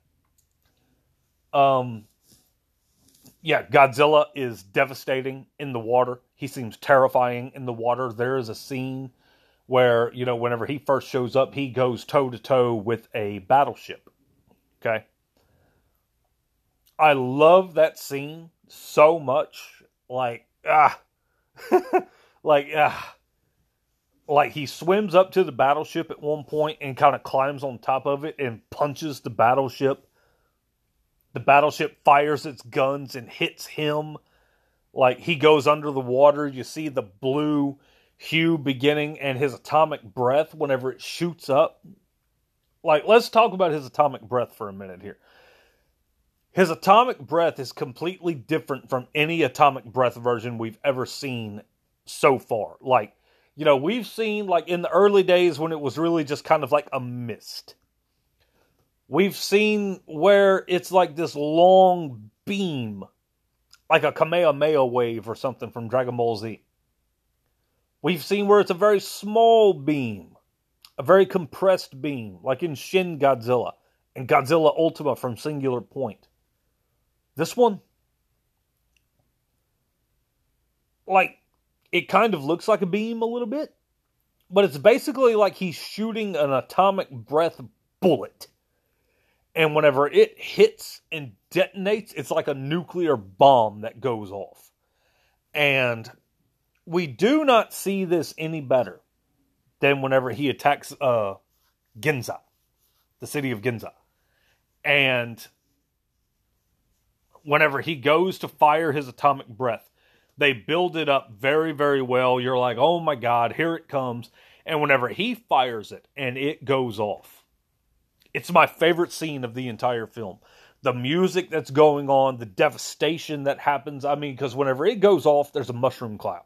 S1: um yeah, Godzilla is devastating in the water. He seems terrifying in the water. There is a scene where, you know, whenever he first shows up, he goes toe to toe with a battleship. Okay. I love that scene so much. Like, ah, like, ah, like he swims up to the battleship at one point and kind of climbs on top of it and punches the battleship the battleship fires its guns and hits him. Like he goes under the water. You see the blue hue beginning and his atomic breath whenever it shoots up. Like, let's talk about his atomic breath for a minute here. His atomic breath is completely different from any atomic breath version we've ever seen so far. Like, you know, we've seen, like, in the early days when it was really just kind of like a mist We've seen where it's like this long beam, like a Kamehameha wave or something from Dragon Ball Z. We've seen where it's a very small beam, a very compressed beam, like in Shin Godzilla and Godzilla Ultima from Singular Point. This one, like, it kind of looks like a beam a little bit, but it's basically like he's shooting an atomic breath bullet and whenever it hits and detonates, it's like a nuclear bomb that goes off. And we do not see this any better than whenever he attacks uh, Ginza, the city of Ginza. And whenever he goes to fire his atomic breath, they build it up very, very well. You're like, oh my God, here it comes. And whenever he fires it and it goes off, It's my favorite scene of the entire film. The music that's going on, the devastation that happens. I mean, because whenever it goes off, there's a mushroom cloud.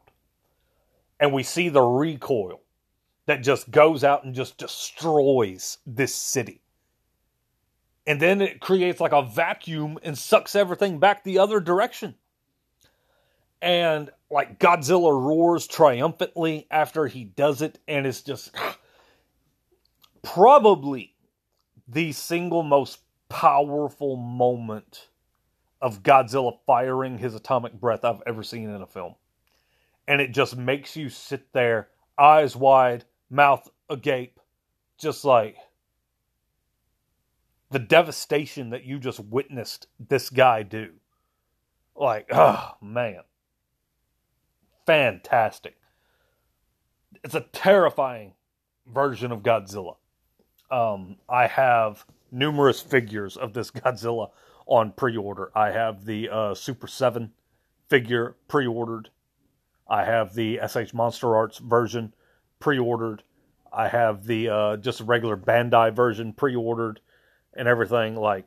S1: And we see the recoil that just goes out and just destroys this city. And then it creates like a vacuum and sucks everything back the other direction. And like Godzilla roars triumphantly after he does it, and it's just probably the single most powerful moment of Godzilla firing his atomic breath I've ever seen in a film. And it just makes you sit there, eyes wide, mouth agape, just like the devastation that you just witnessed this guy do. Like, oh man. Fantastic. It's a terrifying version of Godzilla. Um, I have numerous figures of this Godzilla on pre order. I have the uh, Super 7 figure pre ordered. I have the SH Monster Arts version pre ordered. I have the uh, just a regular Bandai version pre ordered and everything. Like,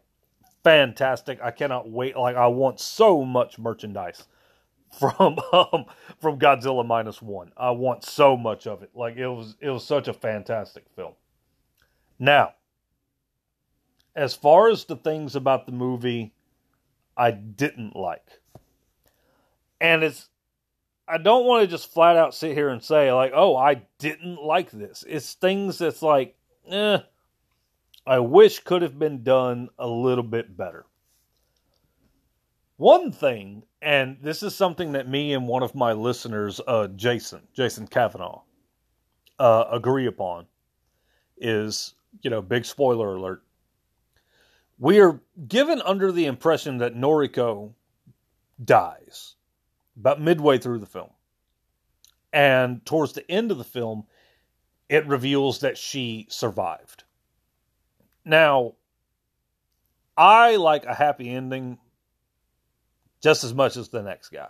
S1: fantastic. I cannot wait. Like, I want so much merchandise from um, from Godzilla minus one. I want so much of it. Like it was it was such a fantastic film. Now, as far as the things about the movie I didn't like, and it's, I don't want to just flat out sit here and say, like, oh, I didn't like this. It's things that's like, eh, I wish could have been done a little bit better. One thing, and this is something that me and one of my listeners, uh, Jason, Jason Kavanaugh, uh, agree upon, is you know, big spoiler alert. We are given under the impression that Noriko dies about midway through the film. And towards the end of the film, it reveals that she survived. Now, I like a happy ending just as much as the next guy.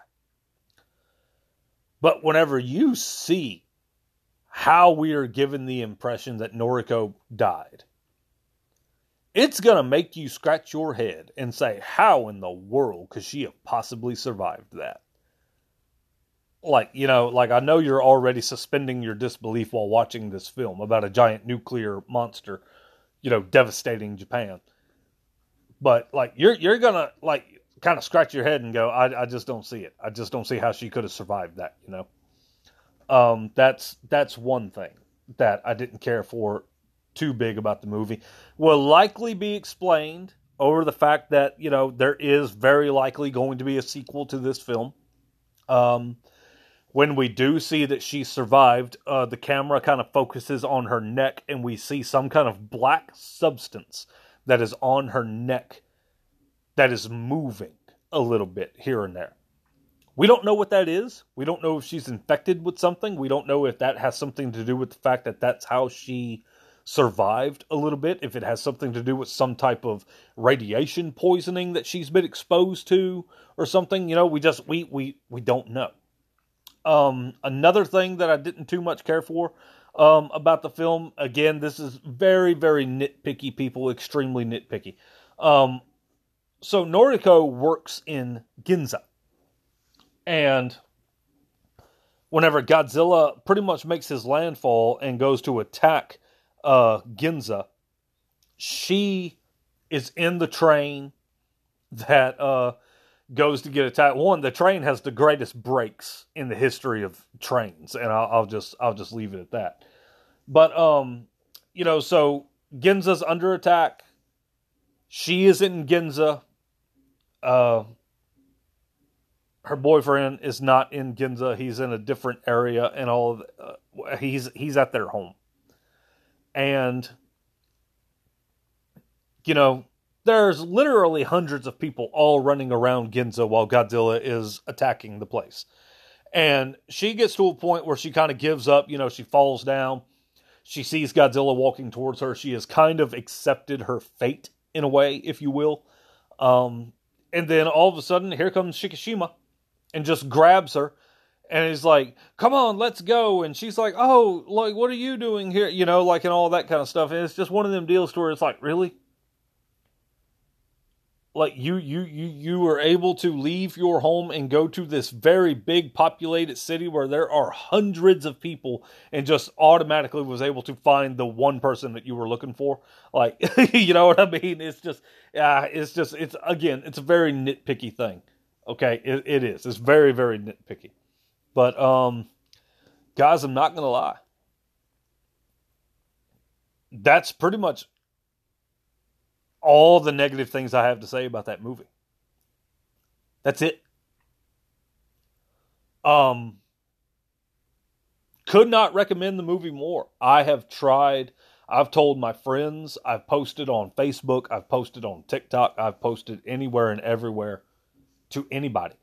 S1: But whenever you see how we are given the impression that Noriko died. It's going to make you scratch your head and say, How in the world could she have possibly survived that? Like, you know, like I know you're already suspending your disbelief while watching this film about a giant nuclear monster, you know, devastating Japan. But like you're you're gonna like kind of scratch your head and go, I, I just don't see it. I just don't see how she could have survived that, you know. Um, that's that's one thing that I didn't care for too big about the movie. Will likely be explained over the fact that you know there is very likely going to be a sequel to this film. Um, when we do see that she survived, uh, the camera kind of focuses on her neck, and we see some kind of black substance that is on her neck that is moving a little bit here and there. We don't know what that is. We don't know if she's infected with something. We don't know if that has something to do with the fact that that's how she survived a little bit, if it has something to do with some type of radiation poisoning that she's been exposed to or something. You know, we just we we we don't know. Um, another thing that I didn't too much care for um, about the film, again, this is very very nitpicky. People extremely nitpicky. Um, so Noriko works in Ginza and whenever Godzilla pretty much makes his landfall and goes to attack uh, Ginza, she is in the train that uh, goes to get attacked. One, the train has the greatest brakes in the history of trains, and I'll, I'll just I'll just leave it at that. But um, you know, so Ginza's under attack. She is in Ginza. Uh, her boyfriend is not in Ginza. He's in a different area, and all of, uh, he's he's at their home, and you know there's literally hundreds of people all running around Ginza while Godzilla is attacking the place, and she gets to a point where she kind of gives up. You know, she falls down. She sees Godzilla walking towards her. She has kind of accepted her fate in a way, if you will. Um, and then all of a sudden, here comes Shikishima and just grabs her and he's like, "Come on, let's go." And she's like, "Oh, like what are you doing here?" You know, like and all that kind of stuff. And it's just one of them deals where it's like, really, like you you you you were able to leave your home and go to this very big populated city where there are hundreds of people and just automatically was able to find the one person that you were looking for? Like you know what i mean? It's just uh, it's just it's again it's a very nitpicky thing. Okay? It, it is. It's very very nitpicky. But um guys i'm not gonna lie. That's pretty much all the negative things I have to say about that movie. That's it. Um could not recommend the movie more. I have tried, I've told my friends, I've posted on Facebook, I've posted on TikTok, I've posted anywhere and everywhere to anybody.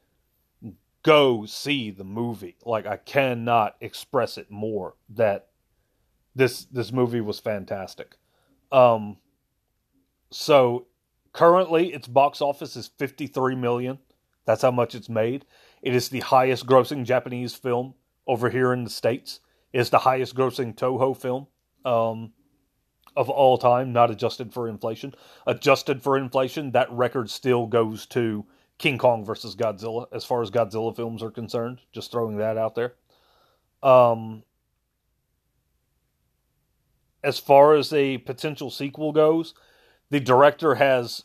S1: Go see the movie. Like I cannot express it more that this this movie was fantastic. Um so currently its box office is 53 million. That's how much it's made. It is the highest grossing Japanese film over here in the States. It is the highest grossing Toho film um, of all time, not adjusted for inflation. Adjusted for inflation, that record still goes to King Kong versus Godzilla as far as Godzilla films are concerned. Just throwing that out there. Um, as far as a potential sequel goes, the director has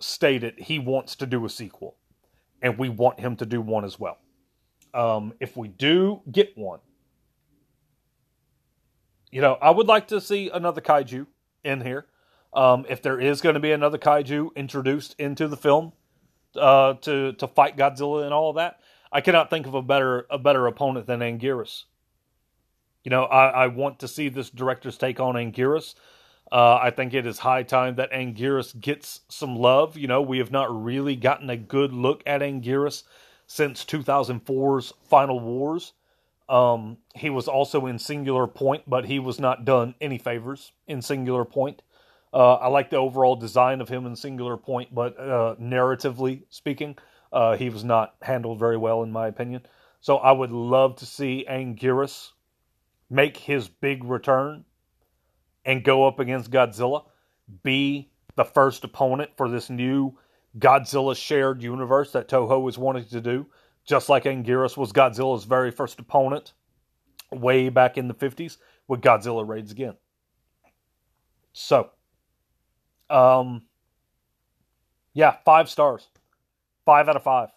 S1: stated he wants to do a sequel, and we want him to do one as well. Um, if we do get one, you know, I would like to see another kaiju in here. Um, if there is going to be another kaiju introduced into the film uh, to to fight Godzilla and all of that, I cannot think of a better a better opponent than Anguirus. You know, I, I want to see this director's take on Anguirus. Uh, I think it is high time that Anguirus gets some love. You know, we have not really gotten a good look at Anguirus since 2004's Final Wars. Um, he was also in Singular Point, but he was not done any favors in Singular Point. Uh, I like the overall design of him in Singular Point, but uh, narratively speaking, uh, he was not handled very well, in my opinion. So I would love to see Anguirus make his big return and go up against Godzilla, be the first opponent for this new Godzilla shared universe that Toho was wanting to do, just like Anguirus was Godzilla's very first opponent way back in the 50s with Godzilla Raids Again. So, um, yeah, five stars. Five out of five.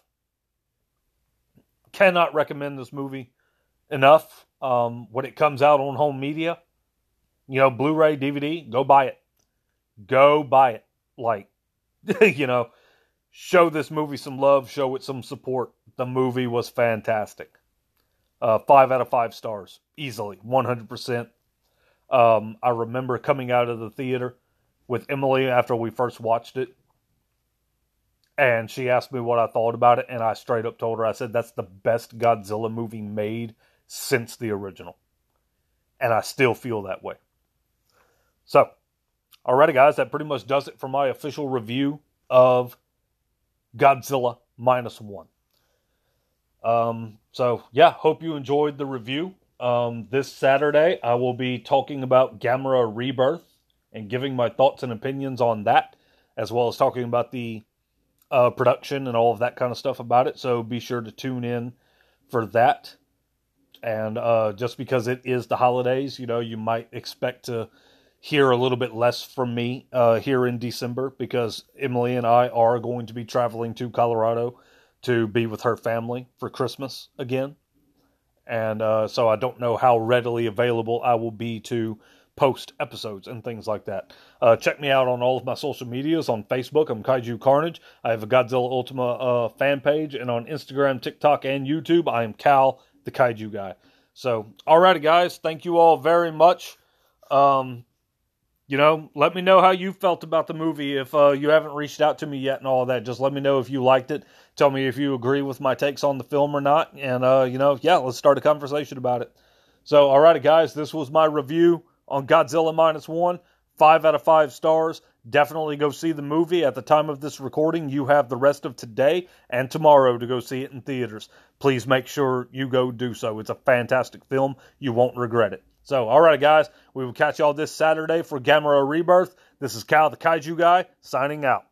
S1: Cannot recommend this movie enough. Um, when it comes out on home media, you know, Blu-ray, DVD, go buy it. Go buy it. Like, you know, show this movie some love, show it some support. The movie was fantastic. Uh, five out of five stars, easily, 100%. Um, I remember coming out of the theater with Emily after we first watched it. And she asked me what I thought about it, and I straight up told her, I said, that's the best Godzilla movie made since the original. And I still feel that way. So, alrighty, guys, that pretty much does it for my official review of Godzilla minus one. Um, so yeah, hope you enjoyed the review. Um, this Saturday, I will be talking about Gamera Rebirth and giving my thoughts and opinions on that, as well as talking about the uh, production and all of that kind of stuff about it. So be sure to tune in for that. And uh, just because it is the holidays, you know, you might expect to hear a little bit less from me uh, here in December because Emily and I are going to be traveling to Colorado to be with her family for Christmas again. And uh, so I don't know how readily available I will be to post episodes and things like that. Uh, check me out on all of my social medias. On Facebook, I'm Kaiju Carnage. I have a Godzilla Ultima uh, fan page. And on Instagram, TikTok, and YouTube, I am Kal, the Kaiju Guy. So, alrighty, guys. Thank you all very much. Um, you know, let me know how you felt about the movie. If uh, you haven't reached out to me yet and all that, just let me know if you liked it. Tell me if you agree with my takes on the film or not. And, uh, you know, yeah, let's start a conversation about it. So, all right, guys, this was my review on Godzilla Minus One. Five out of five stars. Definitely go see the movie. At the time of this recording, you have the rest of today and tomorrow to go see it in theaters. Please make sure you go do so. It's a fantastic film. You won't regret it. So, all right, guys. We will catch y'all this Saturday for Gamera Rebirth. This is Kal the Kaiju Guy signing out.